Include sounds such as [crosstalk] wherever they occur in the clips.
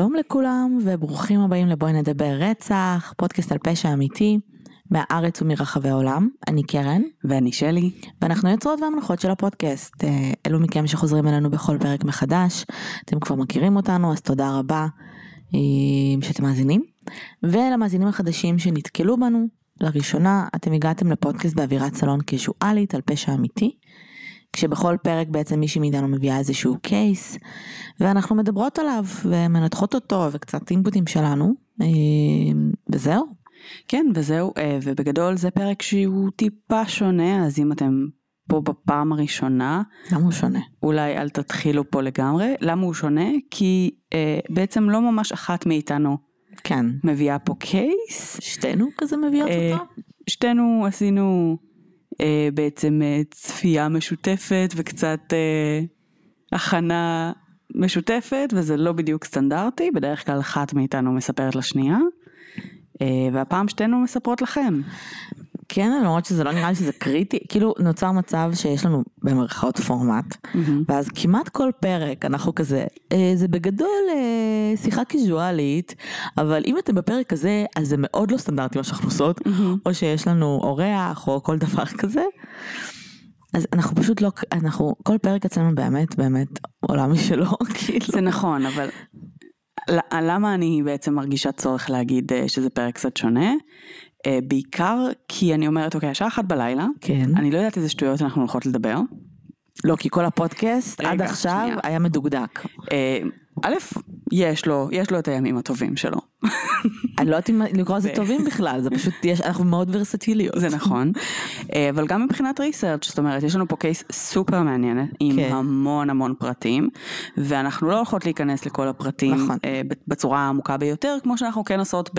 שלום לכולם וברוכים הבאים לבואי נדבר רצח, פודקאסט על פשע אמיתי מהארץ ומרחבי העולם. אני קרן. ואני שלי. ואנחנו יוצרות והמנחות של הפודקאסט. אה, אלו מכם שחוזרים אלינו בכל פרק מחדש, אתם כבר מכירים אותנו אז תודה רבה אה, שאתם מאזינים. ולמאזינים החדשים שנתקלו בנו, לראשונה אתם הגעתם לפודקאסט באווירת סלון קזואלית על פשע אמיתי. כשבכל פרק בעצם מישהי מאיתנו מביאה איזשהו קייס ואנחנו מדברות עליו ומנתחות אותו וקצת אינפוטים שלנו אה, וזהו. כן וזהו אה, ובגדול זה פרק שהוא טיפה שונה אז אם אתם פה בפעם הראשונה למה הוא שונה? אולי אל תתחילו פה לגמרי למה הוא שונה כי אה, בעצם לא ממש אחת מאיתנו כן מביאה פה קייס שתינו כזה מביאות אה, אותו? שתינו עשינו בעצם אה, צפייה משותפת וקצת אה, הכנה משותפת וזה לא בדיוק סטנדרטי בדרך כלל אחת מאיתנו מספרת לשנייה אה, והפעם שתינו מספרות לכם. כן למרות שזה לא נראה לי שזה קריטי כאילו נוצר מצב שיש לנו במרכאות פורמט ואז כמעט כל פרק אנחנו כזה אה, זה בגדול אה, שיחה קיזואלית אבל אם אתם בפרק הזה אז זה מאוד לא סטנדרטי מה שאנחנו עושות או שיש לנו אורח או כל דבר [laughs] כזה. אז אנחנו פשוט לא אנחנו כל פרק אצלנו באמת באמת עולם משלו [laughs] כאילו. זה נכון אבל למה אני בעצם מרגישה צורך להגיד אה, שזה פרק קצת שונה? אה, בעיקר כי אני אומרת אוקיי השעה אחת בלילה כן. אני לא יודעת איזה שטויות אנחנו הולכות לדבר. לא כי כל הפודקאסט רגע, עד עכשיו שנייה. היה מדוקדק. א', יש לו, יש לו את הימים הטובים שלו. אני לא יודעת אם לקרוא לזה טובים בכלל זה פשוט יש אנחנו מאוד ורסטיליות. זה נכון. אה, אבל גם מבחינת ריסרצ' זאת אומרת יש לנו פה קייס סופר מעניין עם כן. המון המון פרטים ואנחנו לא הולכות להיכנס לכל הפרטים נכון. אה, בצורה העמוקה ביותר כמו שאנחנו כן עושות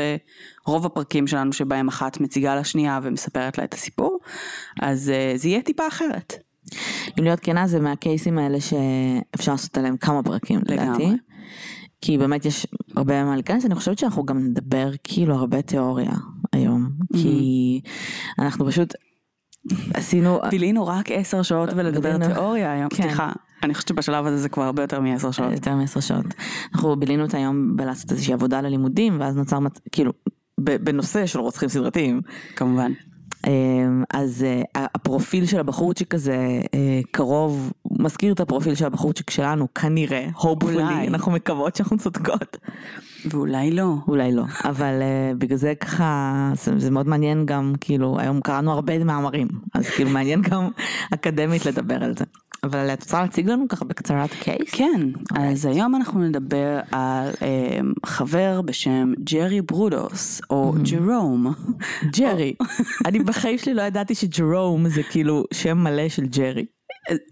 ברוב הפרקים שלנו שבהם אחת מציגה לשנייה ומספרת לה את הסיפור אז אה, זה יהיה טיפה אחרת. אם להיות כנה זה מהקייסים האלה שאפשר לעשות עליהם כמה פרקים לדעתי. לגמרי. כי באמת יש הרבה מה להיכנס אני חושבת שאנחנו גם נדבר כאילו הרבה תיאוריה היום כי אנחנו פשוט עשינו בילינו רק עשר שעות ולדבר תיאוריה היום, כן. סליחה, אני חושבת שבשלב הזה זה כבר הרבה יותר מעשר שעות. יותר מעשר שעות אנחנו בילינו את היום בלעשות איזושהי עבודה ללימודים ואז נוצר מצ... כאילו בנושא של רוצחים סדרתיים כמובן. אמ, אז אה, הפרופיל של הבחורצ'יק הזה אה, קרוב, מזכיר את הפרופיל של הבחורצ'יק שלנו, כנראה, hopefully. אנחנו מקוות שאנחנו צודקות. ואולי לא. אולי לא, אבל אה, בגלל זה ככה, זה מאוד מעניין גם, כאילו, היום קראנו הרבה מאמרים, אז כאילו מעניין גם [laughs] אקדמית לדבר על זה. אבל את רוצה להציג לנו ככה בקצרה את הקייס? כן, אז היום אנחנו נדבר על um, חבר בשם ג'רי ברודוס, או ג'רום. [laughs] ג'רי. [laughs] אני בחיים שלי לא ידעתי שג'רום זה כאילו שם מלא של ג'רי.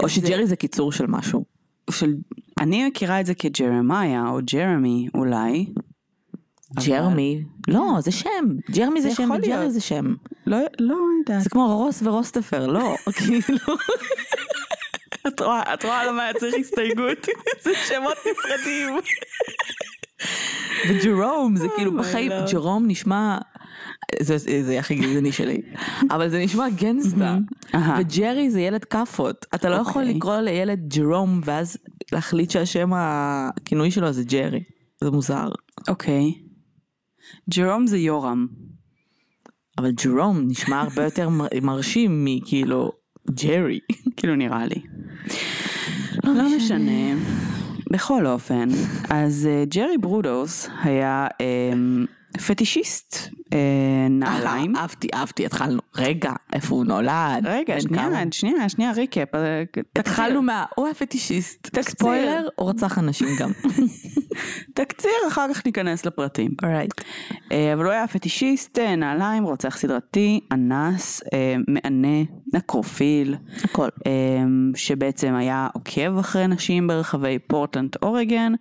או שג'רי זה קיצור של משהו. של... אני מכירה את זה כג'רמיה, או ג'רמי אולי. ג'רמי, לא זה שם, ג'רמי זה שם וג'רי. זה שם. לא, לא יודעת. זה כמו רוס ורוסטפר, לא, [laughs] כאילו. את רואה, את רואה למה היה צריך הסתייגות? [laughs] זה שמות נפרדים. וג'רום זה כאילו Oh my בחיים. ג'רום נשמע, זה הכי גזעני שלי, [laughs] אבל זה נשמע גנסטה. וג'רי זה ילד כאפות, אתה לא יכול אוקיי. לקרוא לילד ג'רום ואז להחליט שהשם הכינוי שלו זה ג'רי, זה מוזר. אוקיי. ג'רום זה יורם. אבל ג'רום נשמע הרבה יותר מר- מרשים מכאילו ג'רי. [laughs] כאילו נראה לי. לא משנה. בכל אופן, אז אה, ג'רי ברודוס היה אמ, פטישיסט אה, נעליים. אהבתי, אהבתי, התחלנו. רגע, איפה הוא נולד? רגע, שנייה? שנייה, שנייה, recap. אה, התחלנו מה, הוא היה פטישיסט. תקציר. ספוילר, הוא רצח אנשים גם. [laughs] תקציר, אחר כך ניכנס לפרטים. אבל הוא היה פטישיסט, נעליים, רוצח סדרתי, אנס, מענה, נקרופיל, הכל. אה, שבעצם היה עוקב אחרי נשים ברחבי פורטלנד אורגן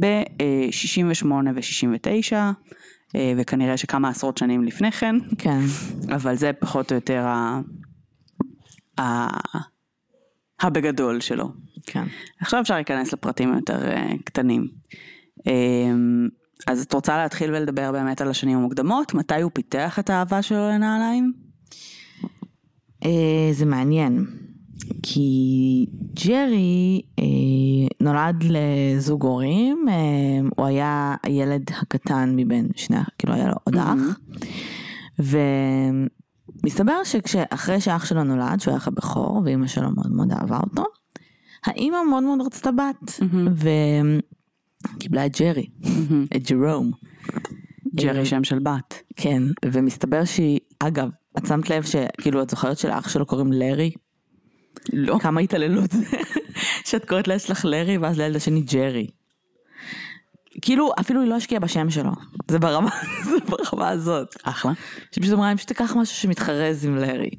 ב-68 ו-69, וכנראה שכמה עשרות שנים לפני כן, כן. אבל זה פחות או יותר ה... ה... הבגדול שלו. כן. עכשיו אפשר להיכנס לפרטים יותר אה, קטנים. אה, אז את רוצה להתחיל ולדבר באמת על השנים המוקדמות? מתי הוא פיתח את האהבה שלו לנעליים? אה, זה מעניין. כי ג'רי, אה, נולד לזוג הורים, אה, הוא היה הילד הקטן מבין שני, כאילו היה לו עוד אח. ומסתבר שאחרי שאח שלו נולד, שהוא היה אח הבכור, ואימא שלו מאוד מאוד אהבה אותו, האימא מאוד מאוד רצתה בת, וקיבלה את ג'רי, את ג'רום. ג'רי שם של בת. כן, ומסתבר שהיא, אגב, את שמת לב שכאילו את זוכרת שלאח שלו קוראים לארי? לא. כמה התעללות זה, [laughs] שאת קוראת לילד שלך לארי ואז לילד השני ג'רי. כאילו אפילו היא לא השקיעה בשם שלו, זה ברמה, [laughs] זה ברמה הזאת. אחלה. שפשוט אמרה, אם פשוט תיקח משהו שמתחרז עם לארי.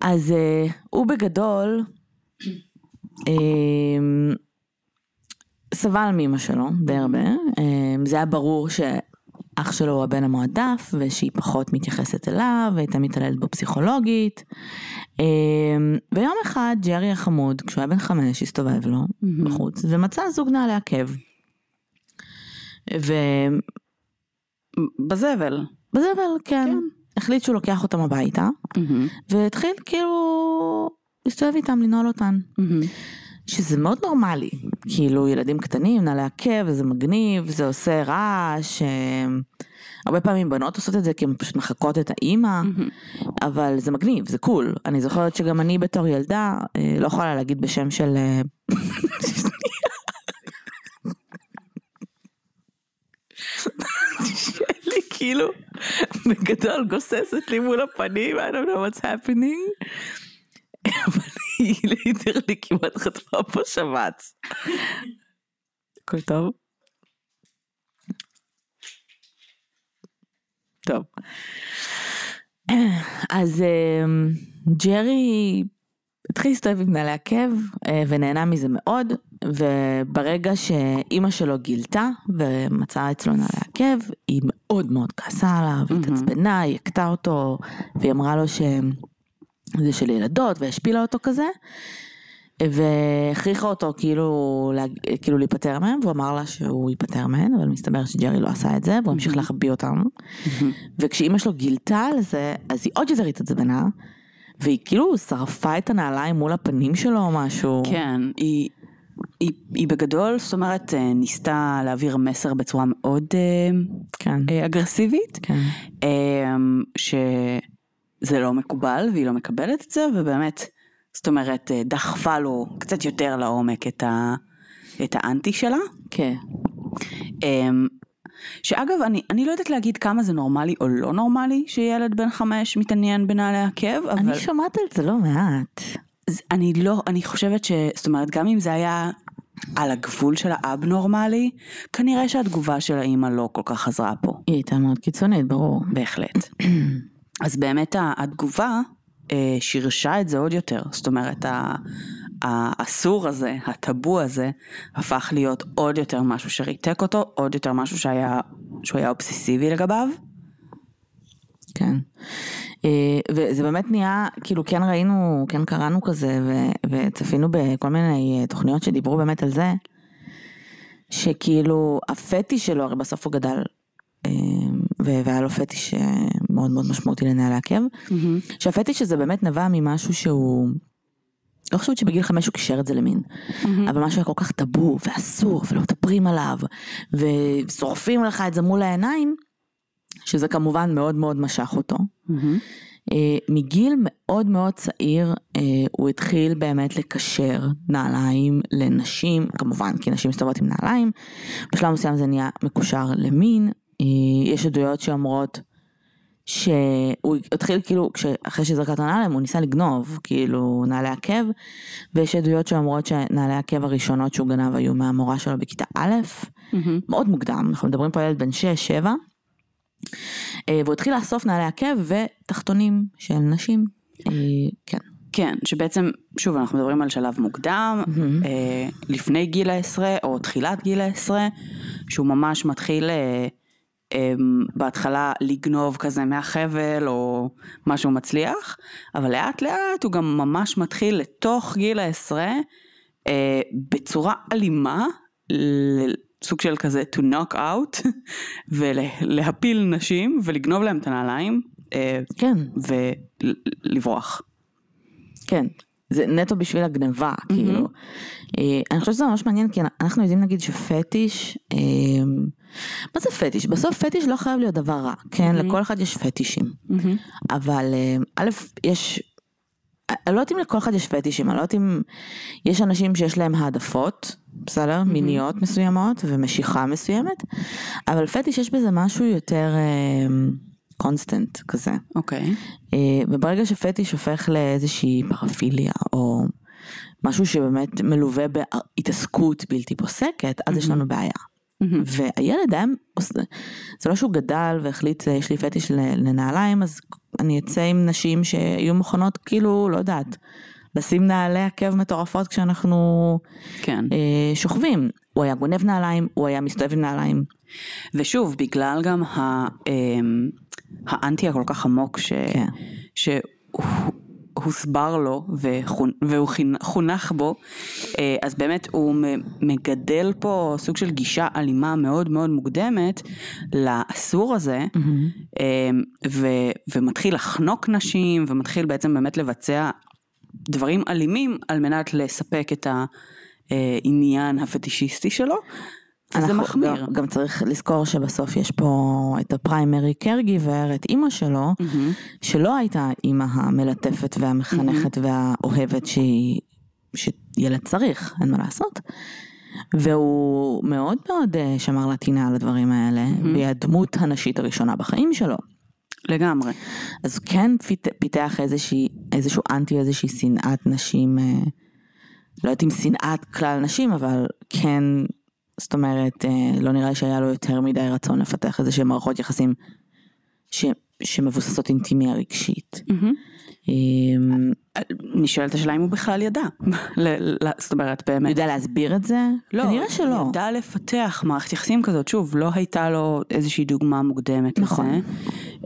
אז uh, הוא בגדול uh, סבל מאמא שלו די הרבה, uh, זה היה ברור שאח שלו הוא הבן המועדף ושהיא פחות מתייחסת אליו והייתה מתעללת בו פסיכולוגית. Uh, ויום אחד ג'רי החמוד, כשהוא היה בן חמש, הסתובב לו. בחוץ ומצא זוג נעלי עקב. בזבל. בזבל, כן. החליט שהוא לוקח אותם הביתה, והתחיל כאילו להסתובב איתם, לנעול אותן. שזה מאוד נורמלי, כאילו ילדים קטנים, נעלי עקב, זה מגניב, זה עושה רעש, אה, הרבה פעמים בנות עושות את זה כי הן פשוט מחקות את האימא, אבל זה מגניב, זה קול. אני זוכרת שגם אני בתור ילדה, אה, לא יכולה להגיד בשם של... אה, שלי [laughs] כאילו בגדול גוססת לי מול הפנים, I don't know what's happening. [laughs] אבל היא [laughs] ליטרלי כמעט חטפה פה שבץ. הכל טוב? טוב. אז אמ, ג'רי התחיל להסתובב עם נעלי עקב אה, ונהנה מזה מאוד וברגע שאימא שלו גילתה ומצאה אצלו נעלי עקב היא מאוד מאוד כעסה עליו. התעצבנה, היא הכתה אותו והיא אמרה לו שזה של ילדות והשפילה אותו כזה והכריחה אותו כאילו, להג- כאילו להיפטר מהם והוא אמר לה שהוא ייפטר מהן אבל מסתבר שג'רי לא עשה את זה והוא המשיך. להחביא אותם וכשאימא שלו גילתה על זה, אז היא עוד יותר התעצבנה, והיא כאילו שרפה את הנעליים מול הפנים שלו או משהו. כן, היא, היא, היא בגדול, זאת אומרת, אה, ניסתה להעביר מסר בצורה מאוד אה, כן. אה, אגרסיבית, כן. אה, שזה לא מקובל והיא לא מקבלת את זה, ובאמת, זאת אומרת, אה, דחפה לו קצת יותר לעומק את, ה, את האנטי שלה. כן. אמ, שאגב, אני, אני לא יודעת להגיד כמה זה נורמלי או לא נורמלי שילד בן חמש מתעניין בנעלי עקב, אבל אני שומעת על זה לא מעט. זה- אני לא, אני חושבת ש... זאת אומרת, גם אם זה היה על הגבול של האב-נורמלי, כנראה שהתגובה של האימא לא כל כך עזרה פה. היא הייתה מאוד קיצונית, ברור. בהחלט. [clears throat] אז באמת התגובה אה, שירשה את זה עוד יותר. זאת אומרת, האסור הזה, הטאבו הזה, הפך להיות עוד יותר משהו שריתק אותו, עוד יותר משהו שהיה, שהוא היה אובססיבי לגביו. כן. אה, וזה באמת נהיה, כאילו כן ראינו, כן קראנו כזה, ו- וצפינו בכל מיני אה, תוכניות שדיברו באמת על זה, שכאילו הפטיש שלו, הרי בסוף הוא גדל, והיה לו פטיש אה, מאוד מאוד משמעותי לנעלי עקב, שהפטיש הזה באמת נבע ממשהו שהוא, לא חושבת שבגיל חמש הוא קישר את זה למין, אבל משהו היה כל כך טאבו ואסור ולא מדברים עליו ושורפים לך את זה מול העיניים, שזה כמובן מאוד מאוד משך אותו. אה, מגיל מאוד מאוד צעיר אה, הוא התחיל באמת לקשר נעליים לנשים, כמובן כי נשים מסתובבות עם נעליים, בשלב מסוים זה נהיה מקושר למין, יש עדויות שאומרות שהוא התחיל כאילו, אחרי שזרקה את הנעליים הוא ניסה לגנוב כאילו נעלי עקב, ויש עדויות שאומרות שנעלי העקב הראשונות שהוא גנב היו מהמורה שלו בכיתה א', מאוד מוקדם, אנחנו מדברים פה על ילד בן 6-7, והוא התחיל לאסוף נעלי עקב ותחתונים של נשים, אה, כן. כן, שבעצם, שוב, אנחנו מדברים על שלב מוקדם, מהמם. אה, לפני גיל העשרה או תחילת גיל העשרה, שהוא ממש מתחיל אה, אה, בהתחלה לגנוב כזה מהחבל או משהו מצליח, אבל לאט לאט הוא גם ממש מתחיל לתוך גיל העשרה אה, בצורה אלימה, סוג של כזה to knock out, [laughs] ולהפיל נשים ולגנוב להם את הנעליים אה, כן, ולברוח. כן. זה נטו בשביל הגניבה, כאילו. אה, אני חושבת שזה ממש מעניין, כי אנחנו יודעים נגיד שפטיש, אה, מה זה פטיש? בסוף פטיש לא חייב להיות דבר רע, כן? לכל אחד יש פטישים. אבל אה, א', יש, אני לא יודעת אם לכל אחד יש פטישים, אני לא יודעת אם יש אנשים שיש להם העדפות, בסדר? מיניות מסוימות ומשיכה מסוימת, אבל פטיש יש בזה משהו יותר קונסטנט כזה. אוקיי. אה, וברגע שפטיש הופך לאיזושהי פרפיליה או משהו שבאמת מלווה בהתעסקות בלתי פוסקת, אז יש לנו בעיה. והילד היה, זה לא שהוא גדל והחליט יש לי פטיש לנעליים, אז אני אצא עם נשים שיהיו מוכנות כאילו, לא יודעת, לשים נעלי עקב מטורפות כשאנחנו כן. אה, שוכבים. הוא היה גונב נעליים, הוא היה מסתובב עם נעליים. ושוב, בגלל גם ה, אה, האנטי הכל כך עמוק ש, כן. שהוסבר לו והוא חונך בו, אה, אז באמת הוא מגדל פה סוג של גישה אלימה מאוד מאוד מוקדמת לאסור הזה, mm-hmm. ו, ומתחיל לחנוק נשים ומתחיל בעצם באמת לבצע דברים אלימים על מנת לספק את העניין הפטישיסטי שלו. זה מחמיר. גם, גם צריך לזכור שבסוף יש פה את הפריימרי קרגיבר, את אימא שלו, mm-hmm. שלא הייתה אימא המלטפת והמחנכת mm-hmm. והאוהבת שהיא, שילד צריך, אין מה לעשות. והוא מאוד מאוד אה, שמר לה טינה על הדברים האלה, mm-hmm. והיא הדמות הנשית הראשונה בחיים שלו. לגמרי. אז כן פיתח איזושהי, איזשהו אנטי, איזושהי שנאת נשים, אה, לא יודעת אם שנאת כלל נשים, אבל כן, זאת אומרת, אה, לא נראה לי שהיה לו יותר מדי רצון לפתח איזה שהם מערכות יחסים ש, שמבוססות אינטימיה רגשית. Mm-hmm. נשאלת השאלה אם הוא בכלל ידע, [laughs] זאת אומרת באמת. יודע להסביר את זה? לא, כנראה שלא. ידע לפתח מערכת יחסים כזאת, שוב, לא הייתה לו איזושהי דוגמה מוקדמת נכון. לזה.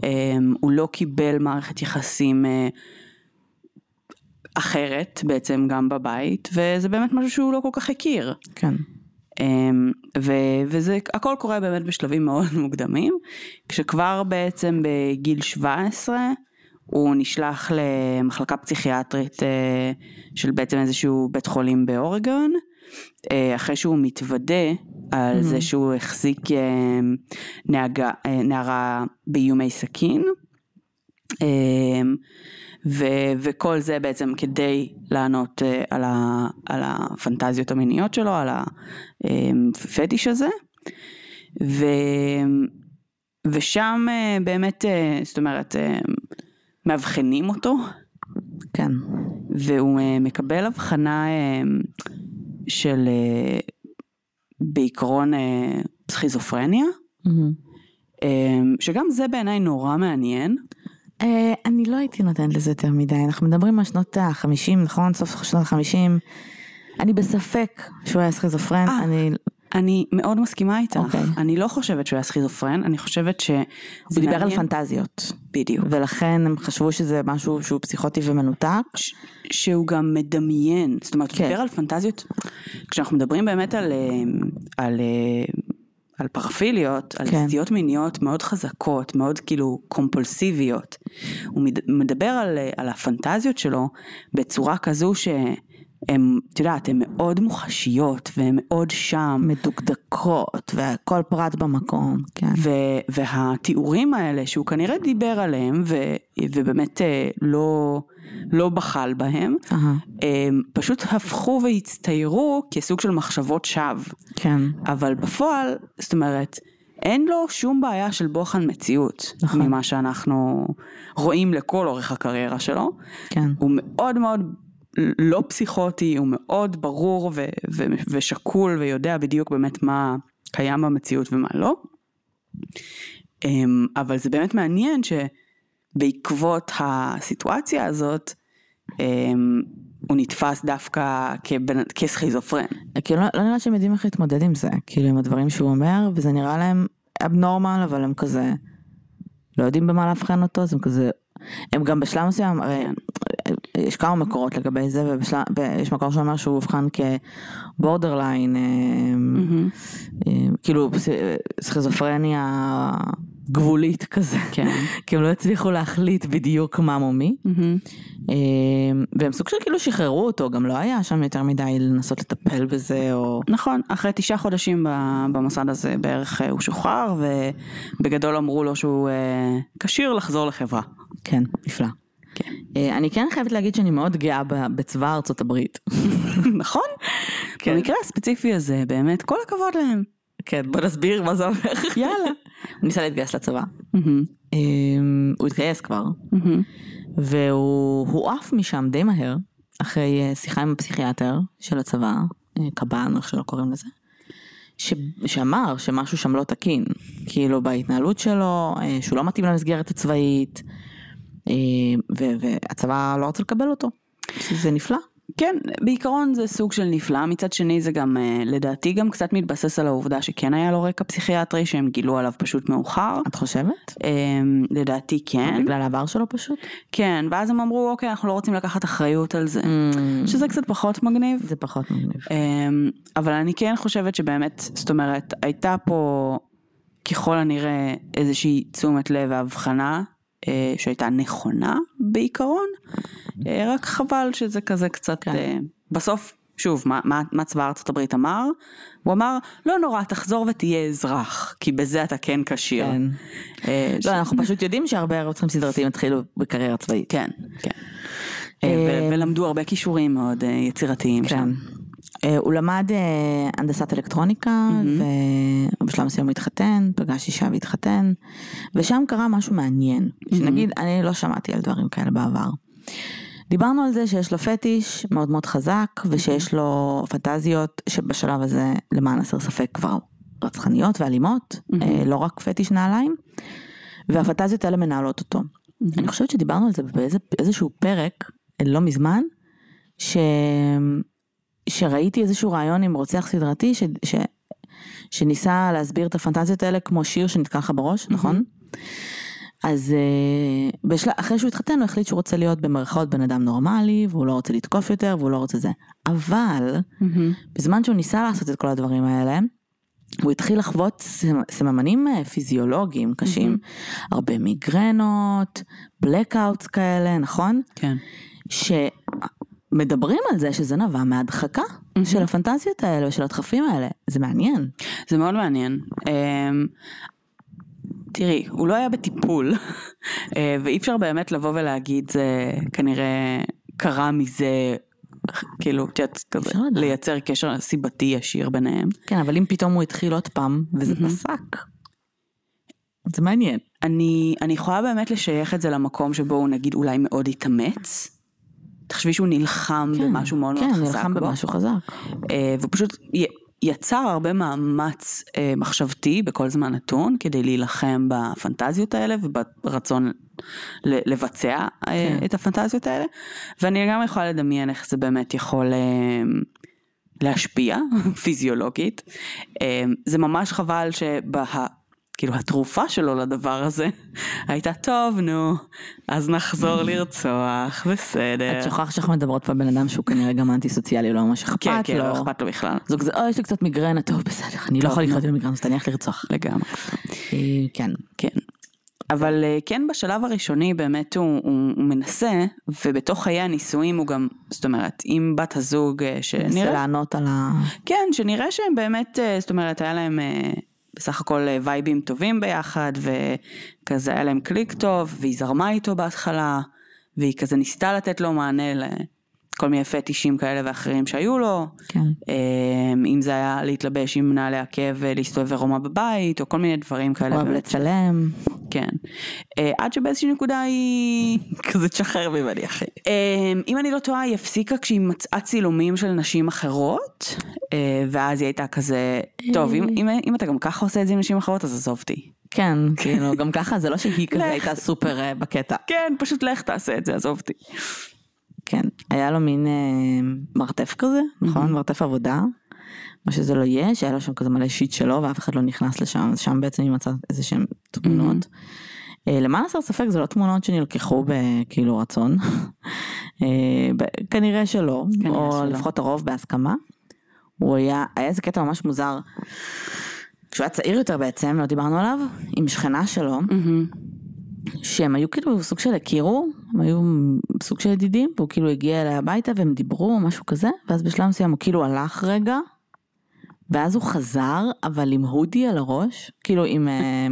אמ, הוא לא קיבל מערכת יחסים אה, אחרת בעצם גם בבית, וזה באמת משהו שהוא לא כל כך הכיר. כן. אמ, ו, וזה הכל קורה באמת בשלבים מאוד [laughs] מוקדמים, כשכבר בעצם בגיל 17 הוא נשלח למחלקה פסיכיאטרית אה, של בעצם איזשהו בית חולים באורגון, אה, אחרי שהוא מתוודה על mm-hmm. זה שהוא החזיק אה, נהגה, נערה באיומי סכין. ו, וכל זה בעצם כדי לענות על, ה, על הפנטזיות המיניות שלו, על הפטיש הזה. ו, ושם באמת, זאת אומרת, מאבחנים אותו. כן. והוא אה, מקבל הבחנה אה, של אה, בעיקרון סכיזופרניה, mm-hmm. שגם זה בעיניי נורא מעניין. אני לא הייתי נותנת לזה יותר מדי, אנחנו מדברים על שנות ה-50, נכון? סוף שנות ה-50. אני בספק שהוא היה סכיזופרן, אני... אני מאוד מסכימה איתך, okay. אוקיי. אני לא חושבת שהוא היה סכיזופרן, אני חושבת מעניין. הוא דיבר על פנטזיות. בדיוק. ולכן הם חשבו שזה משהו שהוא פסיכוטי ומנותק. ש- שהוא גם מדמיין, זאת אומרת, כן. הוא דיבר על פנטזיות, כשאנחנו מדברים באמת על, אה, על, אה, על פרפיליות, על כן. סטיות מיניות מאוד חזקות, מאוד כאילו קומפולסיביות, הוא מדבר על, אה, על הפנטזיות שלו בצורה כזו ש... הן, את יודעת, הן מאוד מוחשיות והן מאוד שם. מדוקדקות וכל פרט במקום, כן. ו- והתיאורים האלה שהוא כנראה דיבר עליהם ו- ובאמת אה, לא, לא בחל בהם, uh-huh. הם פשוט הפכו והצטיירו כסוג של מחשבות שווא. כן. אבל בפועל, זאת אומרת, אין לו שום בעיה של בוחן מציאות, נכון. ממה שאנחנו רואים לכל אורך הקריירה שלו. כן. הוא מאוד מאוד לא פסיכוטי, הוא מאוד ברור ו- ו- ושקול ויודע בדיוק באמת מה קיים במציאות ומה לא. אמ, אבל זה באמת מעניין שבעקבות הסיטואציה הזאת, אמ, הוא נתפס דווקא כבנ... כסכיזופרן. כאילו לא, לא נראה שהם יודעים איך להתמודד עם זה, כאילו עם הדברים שהוא אומר, וזה נראה להם אבנורמל, אבל הם כזה לא יודעים במה לאבחן אותו, אז הם כזה, הם גם בשלב מסוים, הרי כן. יש כמה מקורות לגבי זה, ויש מקור שאומר שהוא אובחן כבורדרליין, mm-hmm. כאילו סכיזופרניה גבולית כזה. כן. [laughs] כי הם לא הצליחו להחליט בדיוק מה מומי. מהמם. אה, והם סוג של כאילו שחררו אותו, גם לא היה שם יותר מדי לנסות לטפל בזה, או... נכון, אחרי תשעה חודשים במוסד הזה בערך אה, הוא שוחרר, ובגדול אמרו לו שהוא אה, כשיר לחזור לחברה. כן, נפלא. כן. אה, אני כן חייבת להגיד שאני מאוד גאה בצבא ארצות הברית. [laughs] נכון? כן. במקרה הספציפי הזה, באמת, כל הכבוד להם. כן, בוא נסביר מה זה אומר. יאללה. הוא ניסה להתגייס לצבא. אה, הוא התגייס כבר, מהמם. והוא הועף משם די מהר, אחרי אה, שיחה עם הפסיכיאטר של הצבא, אה, קב"ן, איך שלא קוראים לזה, ש... שאמר שמשהו שם לא תקין, כאילו בהתנהלות שלו, אה, שהוא לא מתאים למסגרת הצבאית, ו... והצבא לא רצה לקבל אותו, שזה נפלא. כן, בעיקרון זה סוג של נפלא, מצד שני זה גם, אה, לדעתי גם קצת מתבסס על העובדה שכן היה לו רקע פסיכיאטרי שהם גילו עליו פשוט מאוחר. את חושבת? אה, לדעתי כן, בגלל העבר שלו פשוט? כן, ואז הם אמרו אוקיי אנחנו לא רוצים לקחת אחריות על זה, Mm. שזה קצת פחות מגניב. זה פחות מגניב. אמ, אבל אני כן חושבת שבאמת, זאת אומרת, הייתה פה ככל הנראה איזושהי תשומת לב והבחנה אה, שהייתה נכונה בעיקרון, רק חבל שזה כזה קצת, כן. אה, בסוף, שוב, מה, מה, מה צבא ארצות הברית אמר? הוא אמר, לא נורא, תחזור ותהיה אזרח, כי בזה אתה כן כשיר. כן. אה, ש- לא, אנחנו פשוט יודעים שהרבה רוצחים סדרתיים התחילו בקריירה צבאית. כן, כן. אה, אה, ולמדו הרבה כישורים מאוד אה, יצירתיים שם. כן. אה, הוא למד אה, הנדסת אלקטרוניקה, ובשלב מסוים הוא התחתן, פגש אישה והתחתן, ושם קרה משהו מעניין, שנגיד, אני לא שמעתי על דברים כאלה בעבר. דיברנו על זה שיש לו פטיש מאוד מאוד חזק, ושיש לו פנטזיות שבשלב הזה, למען הסר ספק, כבר רצחניות ואלימות, אה, לא רק פטיש נעליים, והפנטזיות האלה מנהלות אותו. אני חושבת שדיברנו על זה באיזשהו פרק, אה, לא מזמן, ש... שראיתי איזשהו רעיון עם רוצח סדרתי ש... ש... שניסה להסביר את הפנטזיות האלה כמו שיר שנתקע לך בראש, נכון? אז uh, בשל... אחרי שהוא התחתן הוא החליט שהוא רוצה להיות במרכאות בן אדם נורמלי והוא לא רוצה לתקוף יותר והוא לא רוצה זה. אבל מהמם. בזמן שהוא ניסה לעשות את כל הדברים האלה, הוא התחיל לחוות סמ- סממנים אה, פיזיולוגיים קשים, הרבה מיגרנות, בלקאוטס כאלה, נכון? כן. שמדברים על זה שזה נבע מהדחקה של הפנטזיות האלה ושל הדחפים האלה, זה מעניין. זה מאוד מעניין. תראי, הוא לא היה בטיפול, אה, ואי אפשר באמת לבוא ולהגיד זה כנראה קרה מזה, כאילו, את יודעת, כזה. לייצר קשר סיבתי ישיר ביניהם. כן, אבל אם פתאום הוא התחיל עוד פעם וזה פסק, זה מעניין. אני, אני יכולה באמת לשייך את זה למקום שבו הוא נגיד אולי מאוד התאמץ. תחשבי שהוא נלחם במשהו מאוד כן, מאוד חזק נלחם בו. במשהו חזק. אה, והוא פשוט יצר הרבה מאמץ אה, מחשבתי בכל זמן נתון כדי להילחם בפנטזיות האלה וברצון ל- לבצע אה, כן. את הפנטזיות האלה. ואני גם יכולה לדמיין איך זה באמת יכול אה, להשפיע [laughs] פיזיולוגית. אה, זה ממש חבל שבה... כאילו התרופה שלו לדבר הזה הייתה טוב נו אז נחזור [laughs] לרצוח בסדר. את שוכחת שאנחנו מדברות פה בן אדם שהוא כנראה גם אנטי סוציאלי, לא ממש אכפת כן כן לו. לא אכפת לו בכלל זו כזה, אוי, יש לי קצת מיגרנה, טוב, בסדר, אני לא טוב, יכול לחיות. עם מיגרנה, אז תניח לרצוח. לגמרי. אה, כן. כן. אבל אה, כן בשלב הראשוני באמת הוא, הוא, הוא מנסה, ובתוך חיי הנישואים הוא גם, זאת אומרת, עם בת הזוג אה, שנראה, לענות על ה... כן, שנראה שהם באמת, אה, זאת אומרת, היה להם אה, בסך הכל אה, וייבים טובים ביחד, וכזה היה להם קליק טוב, והיא זרמה איתו בהתחלה, והיא כזה ניסתה לתת לו מענה לכל מיני פטישים כאלה ואחרים שהיו לו. כן. אה, אם זה היה להתלבש עם מנהלי עקב ולהסתובב ערומה בבית, או כל מיני דברים כאלה. אוהב. לצלם. כן. אה, עד שבאיזושהי נקודה היא... [laughs] כזה תשחרר ממני אחי. אה, אם אני לא טועה, היא הפסיקה כשהיא מצאה צילומים של נשים אחרות, אה, ואז היא הייתה כזה, טוב, אם, אם, אם אתה גם ככה עושה את זה עם נשים אחרות, אז עזוב אותי. כן, [laughs] כאילו, גם ככה זה לא שהיא כזה. הייתה סופר אה, בקטע. כן, פשוט לך תעשה את זה, עזוב אותי. כן, היה לו מין אה, מרתף כזה, נכון? מרתף עבודה. מה שזה לא יהיה, שהיה לו שם כזה מלא שיט שלו ואף אחד לא נכנס לשם, אז שם בעצם היא מצאה איזה שהם תמונות. אה, למען הסר ספק זה לא תמונות שנלקחו בכאילו רצון, אה, כנראה שלא, כנראה או שלא. לפחות הרוב בהסכמה. הוא היה, היה איזה קטע ממש מוזר. כשהוא היה צעיר יותר בעצם, לא דיברנו עליו, עם שכנה שלו, שהם היו כאילו סוג של הכירו, הם היו סוג של ידידים, והוא כאילו הגיע אליה הביתה והם דיברו, משהו כזה, ואז בשלב מסוים הוא כאילו הלך רגע, ואז הוא חזר, אבל עם hoodie על הראש, כאילו עם אה,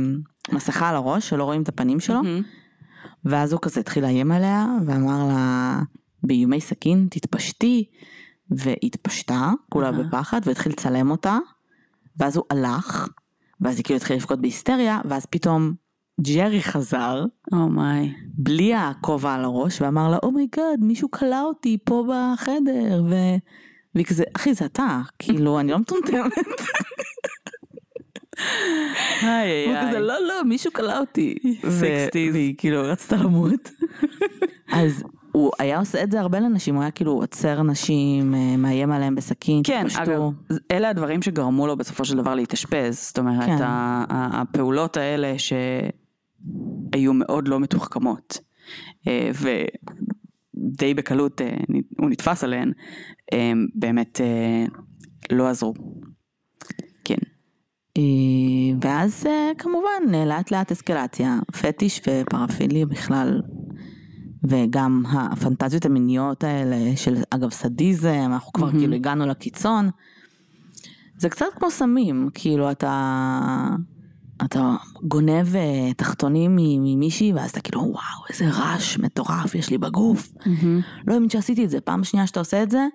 מסכה על הראש, שלא רואים את הפנים שלו, ואז הוא כזה התחיל לאיים עליה, ואמר לה, באיומי סכין, תתפשטי, והתפשטה, כולה בפחד, והתחיל לצלם אותה, ואז הוא הלך, ואז היא כאילו התחילה לבכות בהיסטריה, ואז פתאום ג'רי חזר, oh my. בלי הכובע על הראש, ואמר לה, oh my god, מישהו כלא אותי פה בחדר, ו... והיא כזה, אחי זה אתה, כאילו, אני לא מטומטמת. איי הוא איי כזה. לא, לא, מישהו כלא אותי. והיא כאילו רצתה למות. אז הוא היה עושה את זה הרבה לנשים, הוא היה כאילו עוצר נשים, אה, מאיים עליהם בסכין, כן. אגב, אלה הדברים שגרמו לו בסופו של דבר להתאשפז, זאת אומרת, כן. הפעולות האלה שהיו מאוד לא מתוחכמות, אה, ודי בקלות אה, הוא נתפס עליהן, באמת אה, לא עזרו. כן. אה, ואז אה, כמובן לאט לאט אסקלציה, פטיש ופרפיליה בכלל, וגם הפנטזיות המיניות האלה של אגב סדיזם, אנחנו כבר כאילו הגענו לקיצון. זה קצת כמו סמים, כאילו אתה, אתה גונב תחתונים ממישהי ואז אתה כאילו וואו איזה רעש מטורף יש לי בגוף. לא האמין שעשיתי את זה, פעם שנייה שאתה עושה את זה,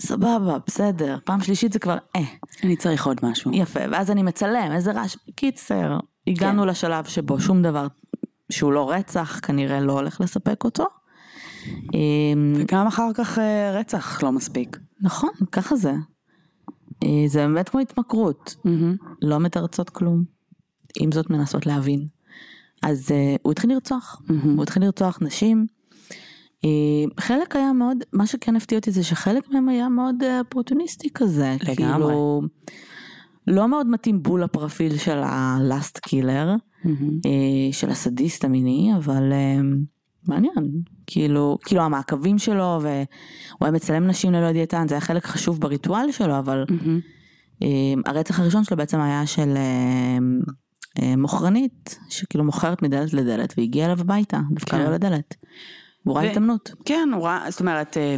סבבה, בסדר, פעם שלישית זה כבר אה. אני צריך עוד משהו. יפה, ואז אני מצלם, איזה רעש. קיצר, הגענו כן. לשלב שבו שום דבר שהוא לא רצח, כנראה לא הולך לספק אותו. אמ, וגם אחר כך אה, רצח לא מספיק. נכון, ככה זה. אה, זה באמת כמו התמכרות, לא מתרצות כלום. עם זאת מנסות להבין. אז אה, הוא התחיל לרצוח, הוא התחיל לרצוח נשים. אה, חלק היה מאוד, מה שכן הפתיע אותי זה שחלק מהם היה מאוד אה, אופורטוניסטי כזה. לגמרי. כאילו, לא מאוד מתאים בול לפרופיל של הלאסט קילר, אה, של הסדיסט המיני, אבל אה, מעניין. כאילו, כאילו המעקבים שלו, והוא היה מצלם נשים ללא ידיעתן, זה היה חלק חשוב בריטואל שלו, אבל אה, הרצח הראשון שלו בעצם היה של מוכרנית, שכאילו מוכרת מדלת לדלת, והגיעה אליו הביתה, דווקא כן. לו לדלת. והוא ראה ו- הזדמנות. כן, הוא ראה, זאת אומרת, אה,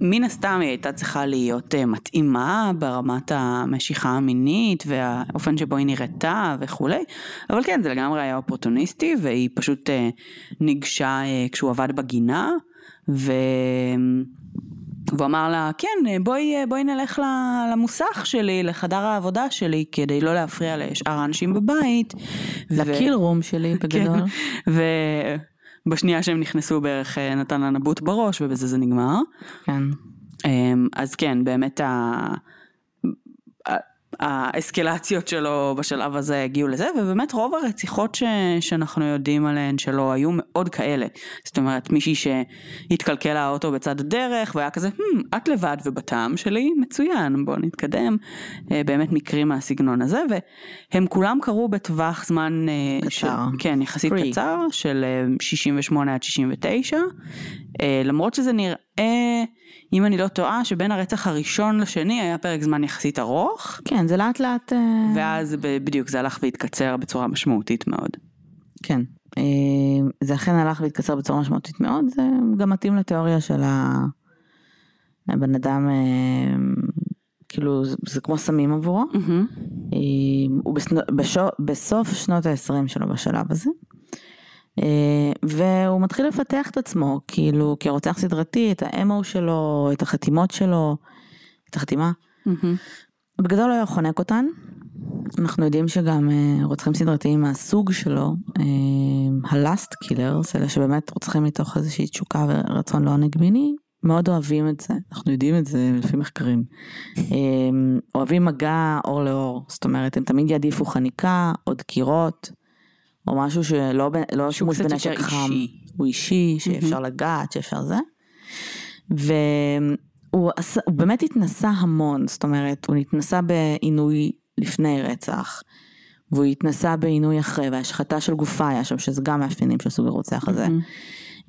מן הסתם היא הייתה צריכה להיות אה, מתאימה ברמת המשיכה המינית והאופן שבו היא נראתה וכולי, אבל כן, זה לגמרי היה אופורטוניסטי, והיא פשוט אה, ניגשה כשהוא עבד בגינה, ו... והוא אמר לה, כן, בואי, בואי נלך למוסך שלי, לחדר העבודה שלי, כדי לא להפריע לשאר האנשים בבית. ו- לקיל רום שלי [laughs] בגדול. כן, ובשנייה שהם נכנסו בערך אה, נתן לה נבוט בראש ובזה זה נגמר. כן. אמ, אז כן, באמת ה... האסקלציות שלו בשלב הזה הגיעו לזה, ובאמת רוב הרציחות ש... שאנחנו יודעים עליהן שלו היו מאוד כאלה. זאת אומרת, מישהי שהתקלקל האוטו בצד הדרך, והיה כזה, hmm, את לבד ובטעם שלי, מצוין, בוא נתקדם. אה, באמת מקרים מהסגנון הזה, והם כולם קרו בטווח זמן... אה, קצר. של... כן, יחסית Free. קצר, של אה, 68 עד 69. אה, למרות שזה נראה, אם אני לא טועה, שבין הרצח הראשון לשני היה פרק זמן יחסית ארוך, כן, זה לאט לאט... אה, ואז בדיוק זה הלך והתקצר בצורה משמעותית מאוד. כן. אה, זה אכן הלך והתקצר בצורה משמעותית מאוד, זה גם מתאים לתיאוריה של הבן אדם, אה, כאילו זה- כמו סמים עבורו. אה, הוא בסוף שנות ה-20 שלו בשלב הזה. אה, והוא מתחיל לפתח את עצמו, כאילו כרוצח סדרתי, את האמו שלו, את החתימות שלו, את החתימה. בגדול הוא היה חונק אותן. אנחנו יודעים שגם אה, רוצחים סדרתיים מהסוג שלו, ה lust killers, אלה שבאמת רוצחים מתוך איזושהי תשוקה ורצון לעונג מיני, מאוד אוהבים את זה, אנחנו יודעים את זה לפי מחקרים. אה, אוהבים מגע עור לעור, זאת אומרת הם תמיד יעדיפו חניקה או דקירות, או משהו שלא לא שימוש בנשק חם, אישי. הוא אישי, שאפשר לגעת, שאפשר זה. והוא עשה, הוא באמת התנסה המון, זאת אומרת, הוא התנסה בעינוי לפני רצח, והוא התנסה בעינוי אחרי, והשחתה של גופה היה שם, שזה גם מאפיינים של סוג הרוצח הזה.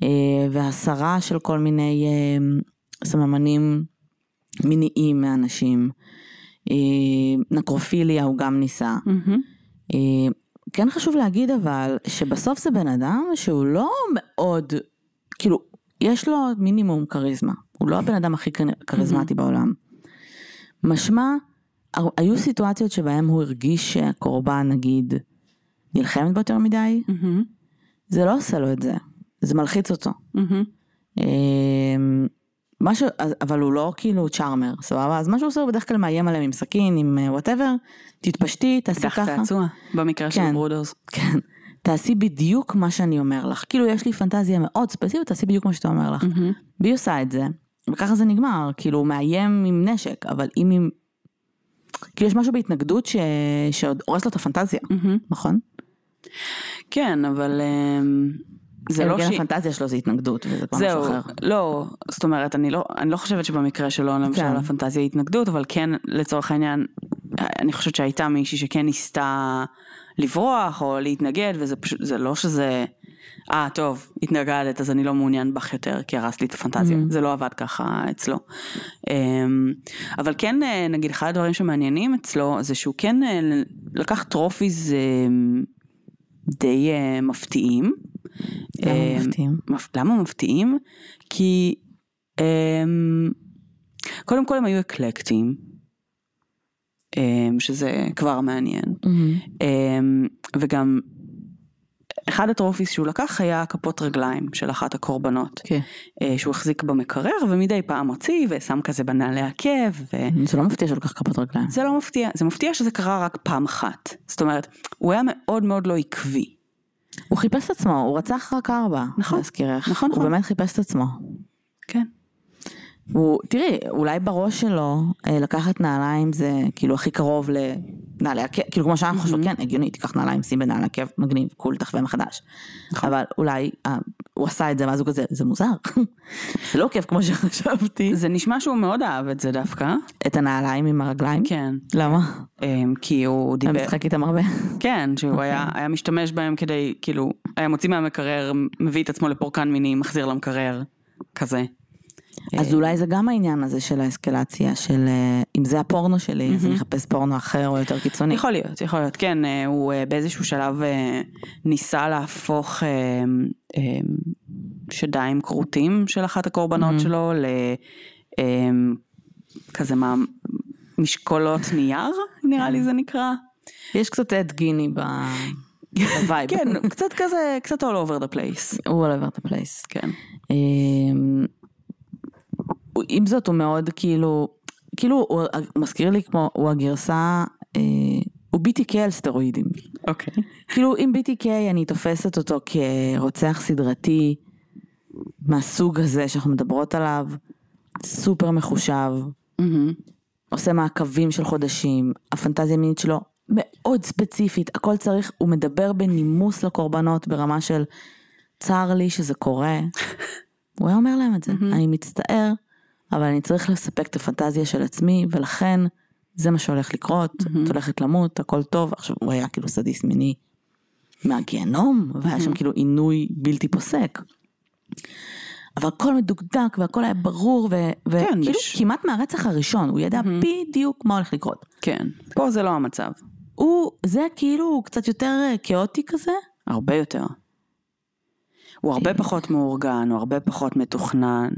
אה, והסרה של כל מיני אה, סממנים מיניים מאנשים. אה, נקרופיליה הוא גם ניסה. מהמם. כן חשוב להגיד אבל שבסוף זה בן אדם שהוא לא מאוד, כאילו, יש לו מינימום כריזמה, הוא לא הבן אדם הכי כריזמטי בעולם. משמע, היו סיטואציות שבהם הוא הרגיש שהקורבן נגיד נלחמת בו יותר מדי, מהמם. זה לא עושה לו את זה, זה מלחיץ אותו. משהו, אז- אבל הוא לא כאילו charmer, סבבה? אז מה שהוא עושה הוא בדרך כלל מאיים עליהם עם סכין, עם whatever, תתפשטי, תעשי ככה. צעצוע, במקרה של כן. ברודוס. כן. תעשי בדיוק מה שאני אומר לך. כאילו יש לי פנטזיה מאוד ספציפית, תעשי בדיוק מה שאתה אומר לך. מהמם. והיא עושה את זה, וככה זה נגמר, כאילו הוא מאיים עם נשק, אבל אם עם... כאילו יש משהו בהתנגדות ש... שעוד הורס לו את הפנטזיה, מהמם. נכון? כן, אבל אמ, זה לא כן ש... הפנטזיה שלו זה התנגדות, וזה כבר משהו זהו, אחר. לא, זאת אומרת, אני לא, אני לא חושבת שבמקרה שלו, למשל, כן. הפנטזיה היא התנגדות, אבל כן, לצורך העניין, אני חושבת שהייתה מישהי שכן ניסתה לברוח או להתנגד, וזה פשוט, זה לא שזה, אה, טוב, התנגדת, אז אני לא מעוניין בך יותר, כי הרסת לי את הפנטזיה. Mm. זה לא עבד ככה אצלו. אמ, אבל כן, אה, נגיד, אחד הדברים שמעניינים אצלו, זה שהוא כן אה, לקח טרופיז אמ, די אה, מפתיעים. למה אמ, מפתיעים? מפ- למה מפתיעים? כי אמ, קודם כל הם היו אקלקטיים, אמ, שזה כבר מעניין. אמ, וגם אחד הטרופיס שהוא לקח היה כפות רגליים של אחת הקורבנות, כן. אה, שהוא החזיק במקרר ומדי פעם הוציא ושם כזה בנעלי עקב. ו... זה לא מפתיע שלקח כפות רגליים. זה לא מפתיע, זה מפתיע שזה קרה רק פעם אחת. זאת אומרת, הוא היה מאוד מאוד לא עקבי. הוא חיפש את עצמו, הוא רצח רק ארבע, נכון. להזכירך. נכון, הוא נכון. באמת חיפש את עצמו. כן. הוא, תראי, אולי בראש שלו אה, לקחת נעליים זה כאילו הכי קרוב לנעלי עקב, כאילו כמו שאנחנו חושבים, כן, הגיוני, תיקח נעליים, שים בנעלי עקב, מגניב, קול, תחווה מחדש. נכון. אבל אולי הוא עשה את זה ואז הוא כזה, זה מוזר, [laughs] זה לא כיף כמו שחשבתי. זה נשמע שהוא מאוד אהב את זה דווקא. את הנעליים עם הרגליים? כן. למה? אמ, כי הוא דיבר, משחק איתם הרבה? כן, שהוא אוקיי. היה, היה משתמש בהם כדי, כאילו, היה מוציא מהמקרר, מביא את עצמו לפורקן מיני, מחזיר למקרר, כזה. אז אולי זה גם העניין הזה של האסקלציה, של אה, אם זה הפורנו שלי, אז אני אחפש פורנו אחר או יותר קיצוני. יכול להיות, יכול להיות, כן, אה, הוא אה, באיזשהו שלב אה, ניסה להפוך אה, אה, שדיים כרותים של אחת הקורבנות שלו ל... אה, כזה מה... משקולות נייר, נראה לי זה נקרא. יש קצת אד גייני ב- [laughs] ב vibe. כן, קצת כזה, קצת all over the place. הוא all over the place. כן. אמ, עם זאת הוא מאוד כאילו, כאילו הוא מזכיר לי כמו, הוא הגרסה, אה, הוא BTK על סטרואידים. אוקיי. כאילו עם BTK אני תופסת אותו כרוצח סדרתי מהסוג הזה שאנחנו מדברות עליו, סופר מחושב, מהמם. עושה מעקבים של חודשים, הפנטזיה המינית שלו מאוד ספציפית, הכל צריך, הוא מדבר בנימוס לקורבנות ברמה של צר לי שזה קורה. [laughs] הוא היה אומר להם את זה, אני מצטער, אבל אני צריך לספק את הפנטזיה של עצמי, ולכן זה מה שהולך לקרות, את הולכת למות, הכל טוב, עכשיו הוא היה כאילו סדיסט מיני מהגיהנום, והיה שם כאילו עינוי בלתי פוסק. אבל הכל מדוקדק והכל היה ברור, ו- וכאילו בש- כמעט מהרצח הראשון, הוא ידע בדיוק מה הולך לקרות. כן. פה זה לא המצב. הוא, זה כאילו קצת יותר אה, כאוטי כזה, הרבה יותר. הוא הרבה פחות מאורגן, הוא הרבה פחות מתוכנן.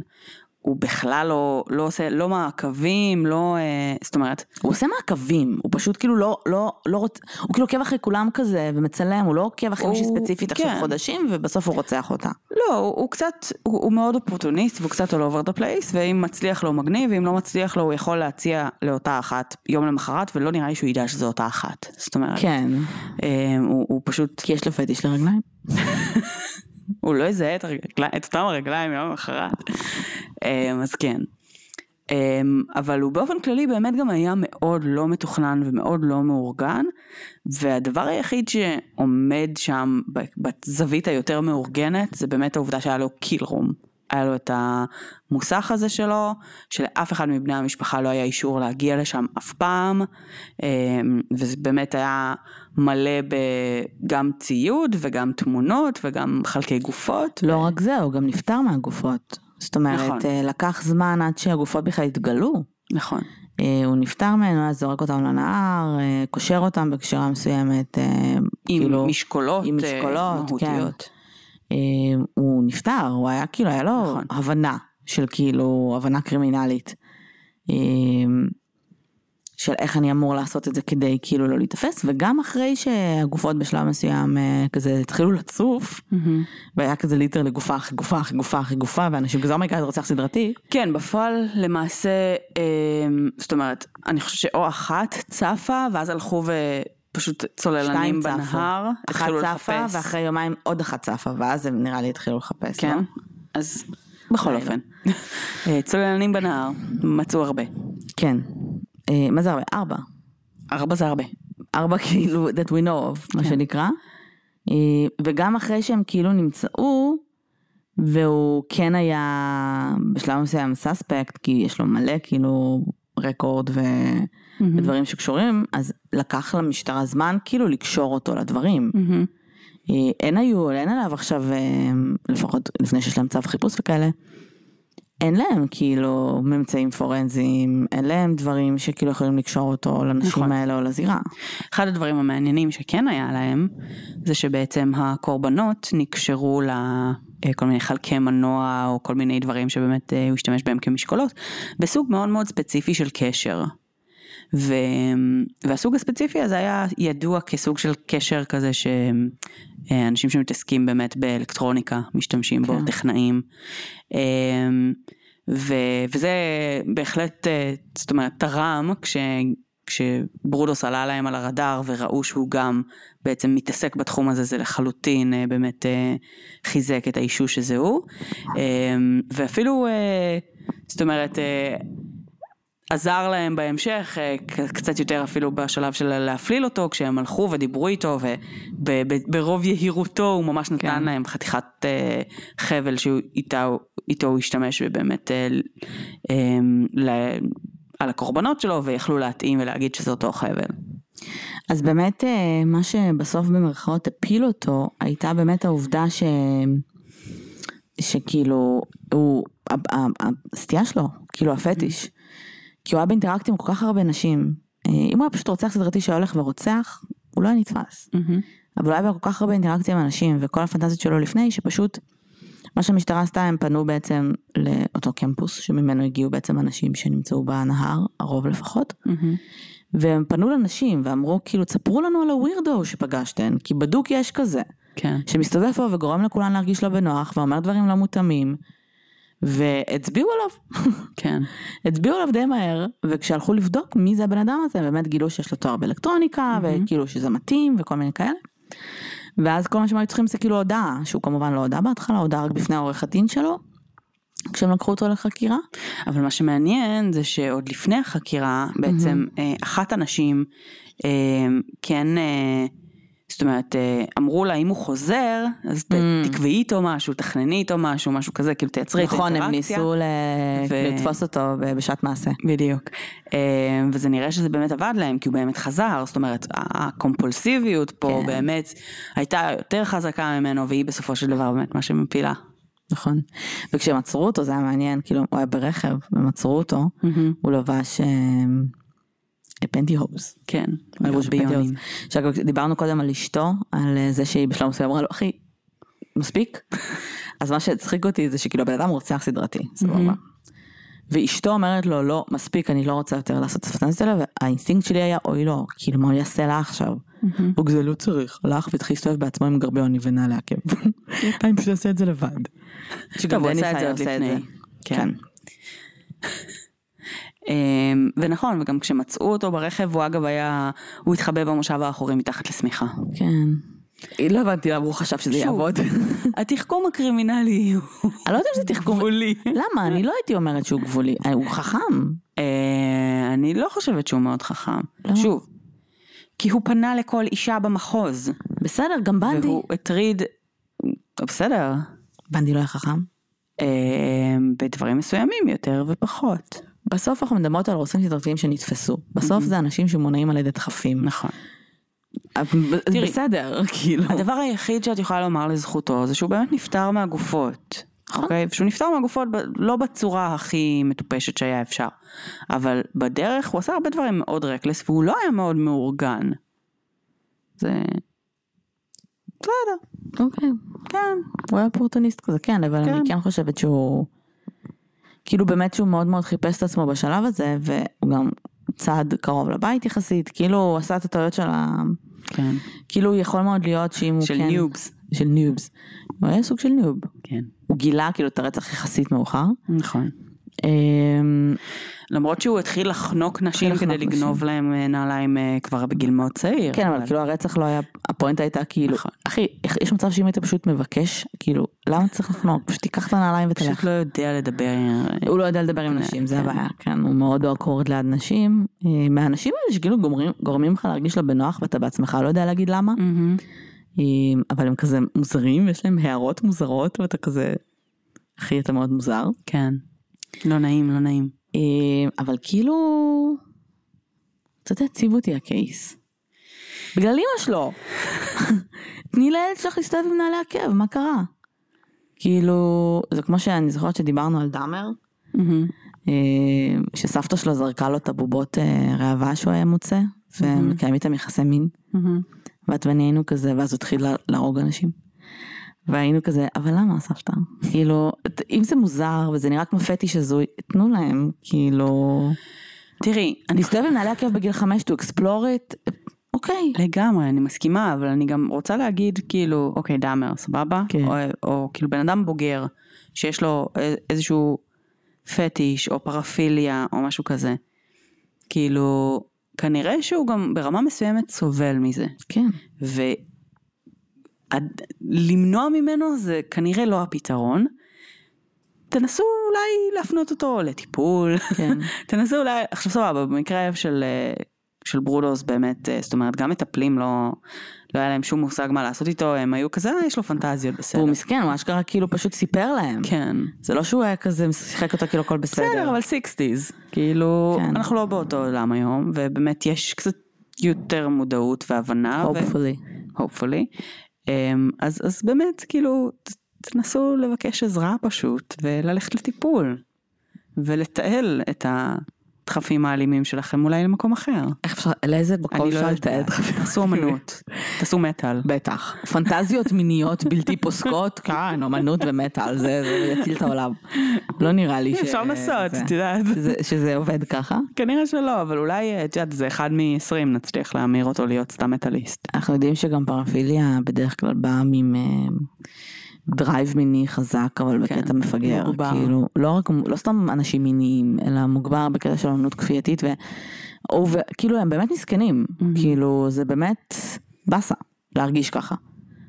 הוא בכלל לא, לא עושה, לא מעקבים, לא, אה, זאת אומרת, הוא עושה מעקבים, הוא פשוט כאילו לא, לא, לא רוצ... הוא כאילו עוקב אחרי כולם כזה ומצלם, הוא לא עוקב אחרי מישהי ספציפית עכשיו כן. חודשים ובסוף הוא רוצח אותה. לא, הוא, הוא קצת, הוא, הוא מאוד אופורטוניסט והוא קצת all over the place, ואם מצליח לו הוא מגניב, ואם לא מצליח לו הוא יכול להציע לאותה אחת יום למחרת, ולא נראה לי שהוא ידע שזו אותה אחת. זאת אומרת, כן, אה, הוא, הוא פשוט, כי יש לו פטיש לרגליים. [laughs] הוא לא יזהה את, הרגליים, את אותם הרגליים יום למחרת. אה, אז כן. אה, אבל הוא באופן כללי באמת גם היה מאוד לא מתוכנן ומאוד לא מאורגן, והדבר היחיד שעומד שם בזווית היותר מאורגנת, זה באמת העובדה שהיה לו קיל רום. היה לו את המוסך הזה שלו, שלאף אחד מבני המשפחה לא היה אישור להגיע לשם אף פעם, אה, וזה באמת היה מלא בגם ציוד וגם תמונות וגם חלקי גופות. לא רק זה, הוא גם נפטר מהגופות. זאת אומרת, נכון. אה, לקח זמן עד שהגופות בכלל התגלו. נכון. אה, הוא נפטר ממנו, אז זורק אותם לנהר, אה, קושר אותם בקשירה מסוימת, עם כאילו, משקולות, עם משקולות, כן. מהותיות. אה, הוא נפטר, הוא היה כאילו, היה לו נכון. הבנה של כאילו, הבנה קרימינלית. אה, של איך אני אמור לעשות את זה כדי כאילו לא להיתפס, וגם אחרי שהגופות בשלב מסוים אה, כזה התחילו לצוף, מהמם. והיה כזה literally גופה אחרי גופה אחרי גופה אחרי גופה, ואנשים כזה oh my god רוצח סדרתי, כן, בפועל למעשה, אמ, זאת אומרת, אני חושבת שאו אחת צפה, ואז הלכו ופשוט צוללנים שתיים צפו. בנהר, אחת צפה, לחפש. ואחרי יומיים עוד אחת צפה, ואז הם נראה לי התחילו לחפש, כן, לא? אז בכל אופן. [laughs] אה, צוללנים בנהר, מצאו הרבה. כן. אה, מה זה הרבה? ארבע. ארבע זה הרבה. ארבע [laughs] כאילו that we know of, מה כן. שנקרא. אה, וגם אחרי שהם כאילו נמצאו, והוא כן היה בשלב מסוים סאספקט, כי יש לו מלא כאילו רקורד ו... ודברים שקשורים, אז לקח למשטרה זמן כאילו לקשור אותו לדברים. אה, אין היו, אין עליו עכשיו, לפחות לפני שיש להם צו חיפוש וכאלה, אין להם כאילו ממצאים פורנזיים, אין להם דברים שכאילו יכולים לקשור אותו לנשים נכון. האלה או לזירה. אחד הדברים המעניינים שכן היה להם, זה שבעצם הקורבנות נקשרו לכל מיני חלקי מנוע או כל מיני דברים שבאמת אה, הוא השתמש בהם כמשקולות, בסוג מאוד מאוד ספציפי של קשר. ו... והסוג הספציפי הזה היה ידוע כסוג של קשר כזה שאנשים שמתעסקים באמת באלקטרוניקה משתמשים בו, כן. טכנאים. אמ, ו... וזה בהחלט, אה, זאת אומרת, תרם כש... כשברודוס עלה להם על הרדאר וראו שהוא גם בעצם מתעסק בתחום הזה, זה לחלוטין אה, באמת אה, חיזק את האישוש שזה הוא. ואפילו, אה, זאת אומרת, אה, עזר להם בהמשך, אה, קצת יותר אפילו בשלב של להפליל אותו, כשהם הלכו ודיברו איתו, וברוב יהירותו הוא ממש נתן כן. להם חתיכת אה, חבל שאיתו איתו הוא השתמש ובאמת אה, ל- על הקורבנות שלו, ויכלו להתאים ולהגיד שזה אותו חבל. אז באמת מה שבסוף במרכאות הפיל אותו, הייתה באמת העובדה ש... שכאילו, הוא, הסטייה שלו, כאילו הפטיש, כי הוא היה באינטראקט עם כל כך הרבה נשים. אה, אם הוא היה פשוט רוצח סדרתי שהיה הולך ורוצח, הוא לא היה נתפס. אבל הוא היה בכל כך הרבה אינטראקציה עם אנשים, וכל הפנטזיות שלו לפני, שפשוט, מה שהמשטרה עשתה, הם פנו בעצם לאותו קמפוס, שממנו הגיעו בעצם אנשים שנמצאו בנהר, הרוב לפחות, והם פנו לנשים ואמרו, כאילו, תספרו לנו על הווירדו שפגשתן, כי בדוק יש כזה, כן. שמסתובב פה וגורם לכולן להרגיש לא בנוח, ואומר דברים לא מותאמים, והצביעו עליו. [laughs] כן. הצביעו עליו די מהר, וכשהלכו לבדוק מי זה הבן אדם הזה, באמת גילו שיש לו תואר באלקטרוניקה, וכאילו שזה מתאים וכל מיני כאלה. ואז כל מה שהם היו צריכים זה כאילו הודעה, שהוא כמובן לא הודה בהתחלה, הודעה רק בפני העורך הדין שלו, כשהם לקחו אותו לחקירה. אבל מה שמעניין זה שעוד לפני החקירה, בעצם אה, אחת הנשים אה, כן, אה, זאת אומרת, אה, אמרו לה אם הוא חוזר, אז ת- תקבעי איתו משהו, תכנני איתו משהו, משהו כזה, כאילו תייצרי את נכון, הם האינטראקציה. ניסו ל- ו- לתפוס אותו בשעת מעשה. בדיוק. אה, וזה נראה שזה באמת עבד להם, כי הוא באמת חזר, זאת אומרת, הקומפולסיביות פה כן. באמת הייתה יותר חזקה ממנו, והיא בסופו של דבר באמת מה שמפילה. נכון. וכשהם עצרו אותו זה היה מעניין, כאילו הוא היה ברכב, והם עצרו אותו, הוא לבש פנטי הובס. כן, לבוש ביונים. פנטיוז. שאגב, דיברנו קודם על אשתו, על אה, זה שהיא בשלב מסוים אמרה לו, אחי, מספיק? אז מה שהצחיק אותי זה שכאילו הבן אדם רוצח סדרתי, סבבה. ואשתו אומרת לו, לא, מספיק, אני לא רוצה יותר לעשות את הפנטזיות האלה, והאינסטינקט שלי היה, אוי לא, כאילו מה הוא יעשה לה עכשיו? הוא כזה לא צריך, הלך והתחיל להסתובב בעצמו עם גרביוני ונעלי עקב. [laughs] אני פשוט אעשה את זה לבד. שגם טוב, הוא דניס עשה את זה היה עוד עושה את לפני. זה. כן. אמ, ונכון, וגם כשמצאו אותו ברכב, הוא אגב היה, הוא התחבא במושב האחורי מתחת לשמיכה. כן. לא הבנתי למה הוא חשב שזה שוב. יעבוד. [laughs] התחכום הקרימינלי הוא אני לא יודעת אם זה תחכום. גבולי. למה? אני לא הייתי אומרת שהוא גבולי. אה, הוא חכם. אה, אני לא חושבת שהוא מאוד חכם. שוב, כי הוא פנה לכל אישה במחוז, בסדר, גם בנדי. והוא הטריד, בסדר, בנדי לא היה חכם. אה, בדברים מסוימים יותר ופחות. בסוף אנחנו מדברות על רוצחים סדרתיים שנתפסו. בסוף זה אנשים שמונעים על ידי דחפים. נכון. בסדר, כאילו. הדבר היחיד שאת יכולה לומר לזכותו זה שהוא באמת נפטר מהגופות. נכון. אוקיי? ושהוא נפטר מהגופות ב- לא בצורה הכי מטופשת שהיה אפשר. אבל בדרך הוא עשה הרבה דברים מאוד רקלס, והוא לא היה מאוד מאורגן. זה... בסדר, אוקיי. כן. הוא היה אופורטוניסט כזה, כן, אבל כן. אני כן חושבת שהוא... כאילו באמת שהוא מאוד מאוד חיפש את עצמו בשלב הזה, והוא גם צעד קרוב לבית יחסית, כאילו הוא עשה את הטעויות של ה... כן. כאילו יכול מאוד להיות שאם הוא של כן... noobs. של noobs. הוא היה סוג של noob. כן. הוא גילה כאילו את הרצח יחסית מאוחר. נכון. אמ, למרות שהוא התחיל לחנוק נשים כדי לגנוב להם אה, נעליים אה, כבר בגיל מאוד צעיר. כן, אבל כאילו הרצח לא היה, הפואנטה הייתה כאילו, נכון. אחי, יש מצב שאם היית פשוט מבקש, כאילו, למה צריך לחנוק? פשוט תיקח את הנעליים פשוט ותלך. לא יודע לדבר. אה, הוא לא יודע לדבר עם נשים, זה כן. הבעיה, כן, הוא מאוד אוקוורד ליד נשים. אה, מהאנשים האלה שכאילו גורמים לך להרגיש לא בנוח ואתה בעצמך לא יודע להגיד למה, אבל הם כזה מוזרים, יש להם הערות מוזרות ואתה כזה, אחי, אתה מאוד מוזר. כן. לא נעים, לא נעים. אה, אבל כאילו, קצת העציב אותי הקייס. בגלל אמא שלו. [laughs] תני לילד שלך להסתובב עם נעלי עקב, מה קרה? כאילו, זה כמו שאני זוכרת שדיברנו על דאמר. אה, שסבתא שלו זרקה לו את הבובות אה, ראווה שהוא היה מוצא, ומקיים איתם יחסי מין. ואת ואני היינו כזה, ואז הוא התחיל לה- להרוג אנשים. והיינו כזה, אבל למה סבתא? כאילו, אם זה מוזר וזה נראה כמו פטיש הזוי, תנו להם, כאילו... תראי, אני להסתובב עם נעלי עקב בגיל חמש, to explore it, אוקיי. לגמרי, אני מסכימה, אבל אני גם רוצה להגיד, כאילו, אוקיי, דאמר, סבבה? כן. או, או כאילו בן אדם בוגר, שיש לו איזשהו פטיש, או פרפיליה, או משהו כזה. כאילו, כנראה שהוא גם ברמה מסוימת סובל מזה. כן. ולמנוע ממנו זה כנראה לא הפתרון. תנסו אולי להפנות אותו לטיפול. כן. [laughs] תנסו אולי, עכשיו סבבה, במקרה של, אה, של ברודוס באמת, אה, זאת אומרת, גם מטפלים לא, לא היה להם שום מושג מה לעשות איתו, הם היו כזה, אה, יש לו פנטזיות, בסדר. והוא מסכן, הוא אשכרה כאילו פשוט סיפר להם. כן. זה לא שהוא היה כזה, שיחק אותה כאילו הכל בסדר. בסדר, אבל 60's, כאילו, כן. אנחנו לא באותו עולם היום, ובאמת יש קצת יותר מודעות והבנה. ו- hopefully. אמ, אז, אז באמת, כאילו, תנסו לבקש עזרה פשוט, וללכת לטיפול, ולתעל את הדחפים האלימים שלכם אולי למקום אחר. איך אפשר, לאיזה מקום לא אפשר לתעד? תעשו אמנות, תעשו מטאל. בטח. פנטזיות מיניות בלתי [laughs] פוסקות, כן, אמנות ומטאל, זה יציל את העולם. לא נראה לי [laughs] ש... אפשר לנסות, את יודעת. שזה- עובד ככה. כנראה שלא, אבל אולי, את יודעת, זה אחד מ-20 נצליח להמיר אותו להיות סתם מטאליסט. אנחנו יודעים שגם פרפיליה בדרך כלל באה עם אה, drive מיני חזק, אבל כן, בקטע מפגר. מוגבר. כאילו, לא רק, לא סתם אנשים מיניים, אלא מוגבר בקטע של אוננות כפייתית, ו... או, ו... כאילו הם באמת מסכנים. כאילו, זה באמת באסה להרגיש ככה.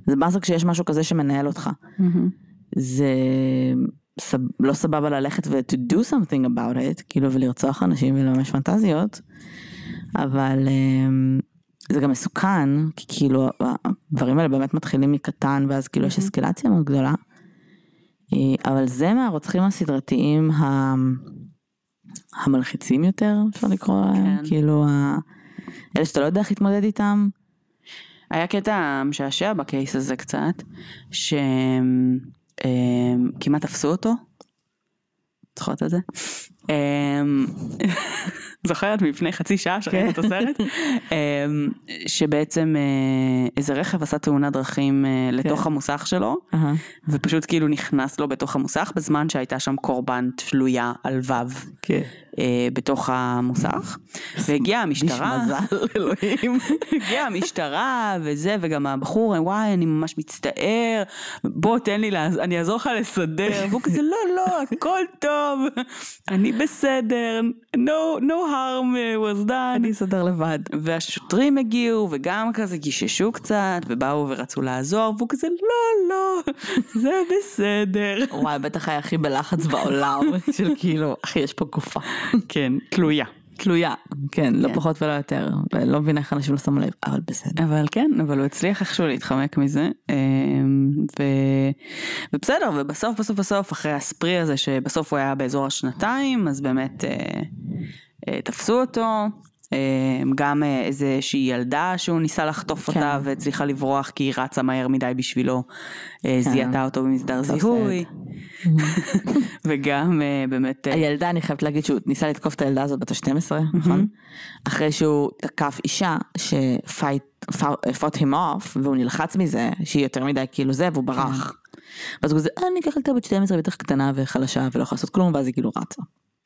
זה באסה כשיש משהו כזה שמנהל אותך. זה סב... לא סבבה ללכת ו- to do something about it, כאילו ולרצוח אנשים ולממש פנטזיות, אבל אמ, זה גם מסוכן, כי כאילו הדברים האלה באמת מתחילים מקטן ואז כאילו יש אסקלציה מאוד גדולה. אה, אבל זה מהרוצחים הסדרתיים ה... המלחיצים יותר, אפשר לקרוא להם, כן. כאילו ה... אלה שאתה לא יודע איך להתמודד איתם. היה קטע משעשע בקייס הזה קצת, שכמעט תפסו אותו. זוכרת את זה? אמ, [laughs] זוכרת מלפני חצי שעה שראית את הסרט? [laughs] אמ, שבעצם אה, איזה רכב עשה תאונת דרכים אה, לתוך המוסך שלו. ופשוט כאילו נכנס לו בתוך המוסך בזמן שהייתה שם קורבן תלויה על וו כן. אה, בתוך המוסך, והגיעה [laughs] המשטרה. מזל, אלוהים. הגיעה המשטרה וזה, וגם הבחור, וואי, אני ממש מצטער, בוא תן לי. אני אעזור לך לסדר, והוא כזה, לא, לא, הכל טוב, אני בסדר, no, no harm was done. אני אסדר לבד. והשוטרים הגיעו, וגם כזה גיששו קצת, ובאו ורצו לעזור, והוא כזה, לא, לא, זה בסדר. וואי, בטח היה הכי בלחץ בעולם, של כאילו, אחי, יש פה גופה. כן, תלויה. תלויה. כן, לא כן. פחות ולא יותר. לא מבינה איך אנשים לא שמו לב, אבל בסדר. אבל כן, אבל הוא הצליח איכשהו להתחמק מזה. אמ, ו... ובסדר, ובסוף בסוף בסוף, אחרי הספרי הזה, שבסוף הוא היה באזור השנתיים, אז באמת אה, אה, תפסו אותו. אה, גם אה, איזושהי ילדה שהוא ניסה לחטוף כן. אותה והצליחה לברוח כי היא רצה מהר מדי בשבילו, אה, כן. זיהתה אותו במסדר זיהוי. [laughs] וגם באמת, הילדה, אני חייבת להגיד שהוא ניסה לתקוף את הילדה הזאת בת ה-12, נכון? אחרי שהוא תקף אישה שפought him off, והוא נלחץ מזה, שהיא יותר מדי כאילו זה, והוא ברח. ואז הוא כזה, "אה, אני אקח ילדה בת 12 בטח קטנה וחלשה ולא יכולה לעשות כלום, ואז היא כאילו רצה.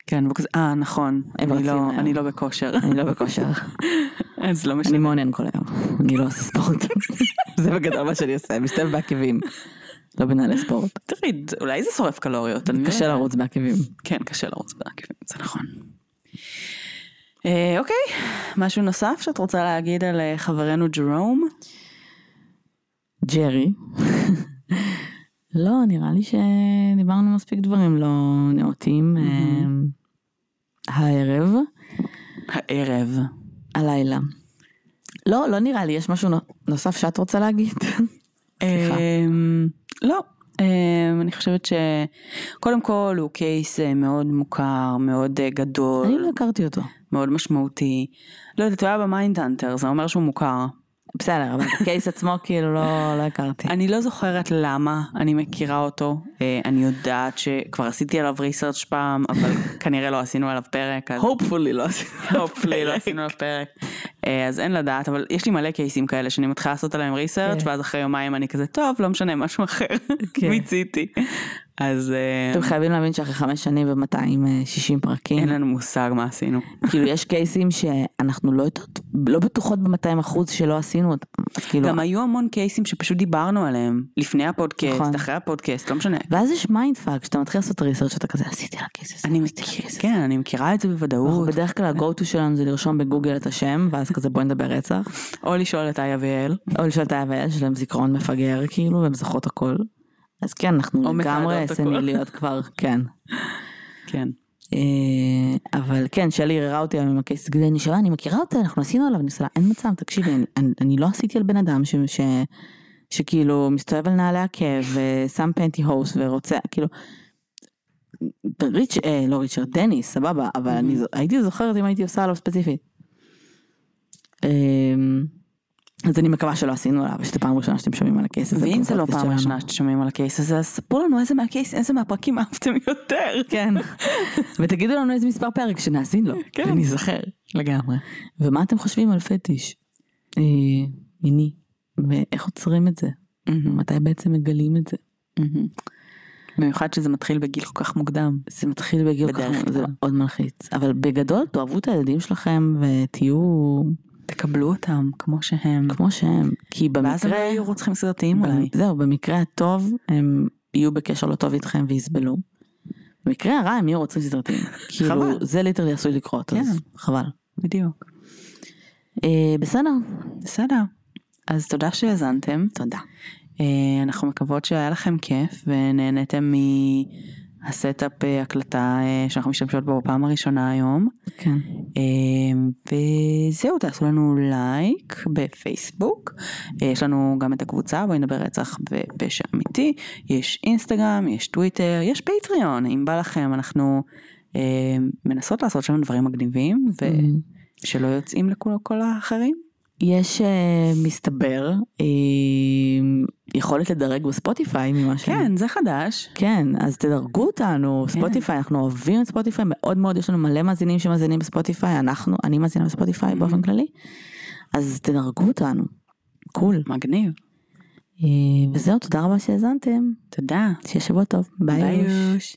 כן, והוא כזה, אה נכון, אני לא-. אני לא בכושר, אני לא בכושר. [laughs] אז לא אני משנה. מעונן כל היום, אני לא עושה ספורט. [laughs] זה בגדול מה שאני עושה, משתלב בעקבים. לא בנהלי ספורט. תראי, אולי זה שורף קלוריות, אני לא קשה. לרוץ בעקבים. כן, קשה לרוץ בעקבים, זה נכון. אה, אוקיי, משהו נוסף שאת רוצה להגיד על אה, חברנו ג'רום? ג'רי. לא, נראה לי שדיברנו מספיק דברים לא נאותים. אה, הערב, הערב. הלילה. לא, לא נראה לי, יש משהו נו- נוסף שאת רוצה להגיד? [laughs] סליחה. אמ, לא, אמ, אני חושבת שקודם כל הוא קייס אה, מאוד מוכר, מאוד אה, גדול, אני לא הכרתי אותו. מאוד משמעותי. לא יודעת, הוא היה ב Mindhunter, זה אומר שהוא מוכר. בסדר, אבל ה case עצמו כאילו לא לא הכרתי. אני לא זוכרת למה אני מכירה אותו, אה, אני יודעת שכבר עשיתי עליו research פעם, אבל [laughs] כנראה לא עשינו עליו פרק, אז hopefully לא [laughs] לא עשינו עליו פרק. אה, אז אין לדעת, אבל יש לי מלא קייסים כאלה שאני מתחילה לעשות עליהם research כן. ואז אחרי יומיים אני כזה, טוב, לא משנה, משהו אחר, כן. [laughs] מיציתי. אז אה, אתם חייבים להבין שאחרי חמש שנים ו-260 פרקים, אין לנו מושג מה עשינו. [laughs] כאילו יש קייסים שאנחנו לא יודעות, לא בטוחות ב-200 אחוז שלא עשינו אותם. כאילו, גם היו המון קייסים שפשוט דיברנו עליהם, לפני הפודקאסט, נכון. אחרי הפודקאסט, לא משנה. ואז יש mind fuck, כשאתה מתחיל לעשות research אתה כזה עשיתי על ה case הזה, אני מכיר. כן, אני מכירה את זה בוודאות. בדרך כלל ה-go to שלנו זה לרשום בגוגל את השם, ואז כזה בואי נדבר רצח. [laughs] או לשאול את איה ויעל. או לשאול את איה ויעל, שיש להם זיכרון מפגר כאילו, והם זוכרות הכל. אז כן, אנחנו לגמרי. סניליות כבר, כן. כן. אה, אבל כן, שלי ערערה אותי היום עם הקייס, כזה, אני שאלה, אני מכירה אותה, אנחנו עשינו עליו, לה, אין מצב, תקשיבי, אני- לא עשיתי על בן אדם ש- ש- שכאילו מסתובב על נעלי עקב ושם פנטי הוס ורוצה, כאילו, ריץ', אה, לא ריצ'רד, דניס, סבבה, אבל אני הייתי זוכרת אם הייתי עושה עליו ספציפית. אז אני מקווה שלא עשינו עליו, שזו פעם ראשונה שאתם שומעים על הקייס הזה. ואם זה לא פעם. ראשונה שאתם שומעים על הקייס הזה, אז ספרו לנו איזה מהקייס, איזה מהפרקים אהבתם יותר. כן. [laughs] ותגידו לנו איזה מספר פרק שנאזין לו, כן. ונזכר. לגמרי. ומה אתם חושבים על פטיש? אה, מיני. ואיך עוצרים את זה? מתי בעצם מגלים את זה? במיוחד שזה מתחיל בגיל כל כך מוקדם. זה מתחיל בגיל בדרך ככה, זה כלל. מאוד מלחיץ. אבל בגדול תאהבו את הילדים שלכם ותהיו תקבלו אותם כמו שהם. כמו שהם. כי ואז הם לא במקרה, יהיו רוצחים סדרתיים אולי. זהו, במקרה הטוב הם יהיו בקשר לא טוב איתכם ויסבלו. במקרה הרע הם יהיו רוצחים סדרתיים. [laughs] כאילו. זה literally עשוי לקרות, אז כן. חבל. בדיוק. אה, בסדר, בסדר. אז תודה שהאזנתם. תודה. אה, אנחנו מקוות שהיה לכם כיף ונהניתם מה setup אה, הקלטה אה, שאנחנו משתמשות בו בפעם הראשונה היום. כן. אה, וזהו, תעשו לנו לייק בפייסבוק. אה, יש לנו גם את הקבוצה, בואי נדבר רצח ופשע אמיתי. יש אינסטגרם, יש טוויטר, יש פטריון. אם בא לכם, אנחנו מנסות לעשות שם דברים מגניבים ושלא יוצאים לכל כל האחרים. יש אה, מסתבר יכולת לדרג בספוטיפיי ממה ש... כן, זה חדש. כן, אז תדרגו אותנו, ספוטיפיי, אנחנו אוהבים את ספוטיפיי מאוד מאוד, יש לנו מלא מאזינים שמאזינים בספוטיפיי, אנחנו, אני מאזינה בספוטיפיי באופן כללי, אז תדרגו אותנו, קול. מגניב. אה, וזהו, תודה רבה שהאזנתם, תודה. שיהיה שבוע טוב, ביי. יוש.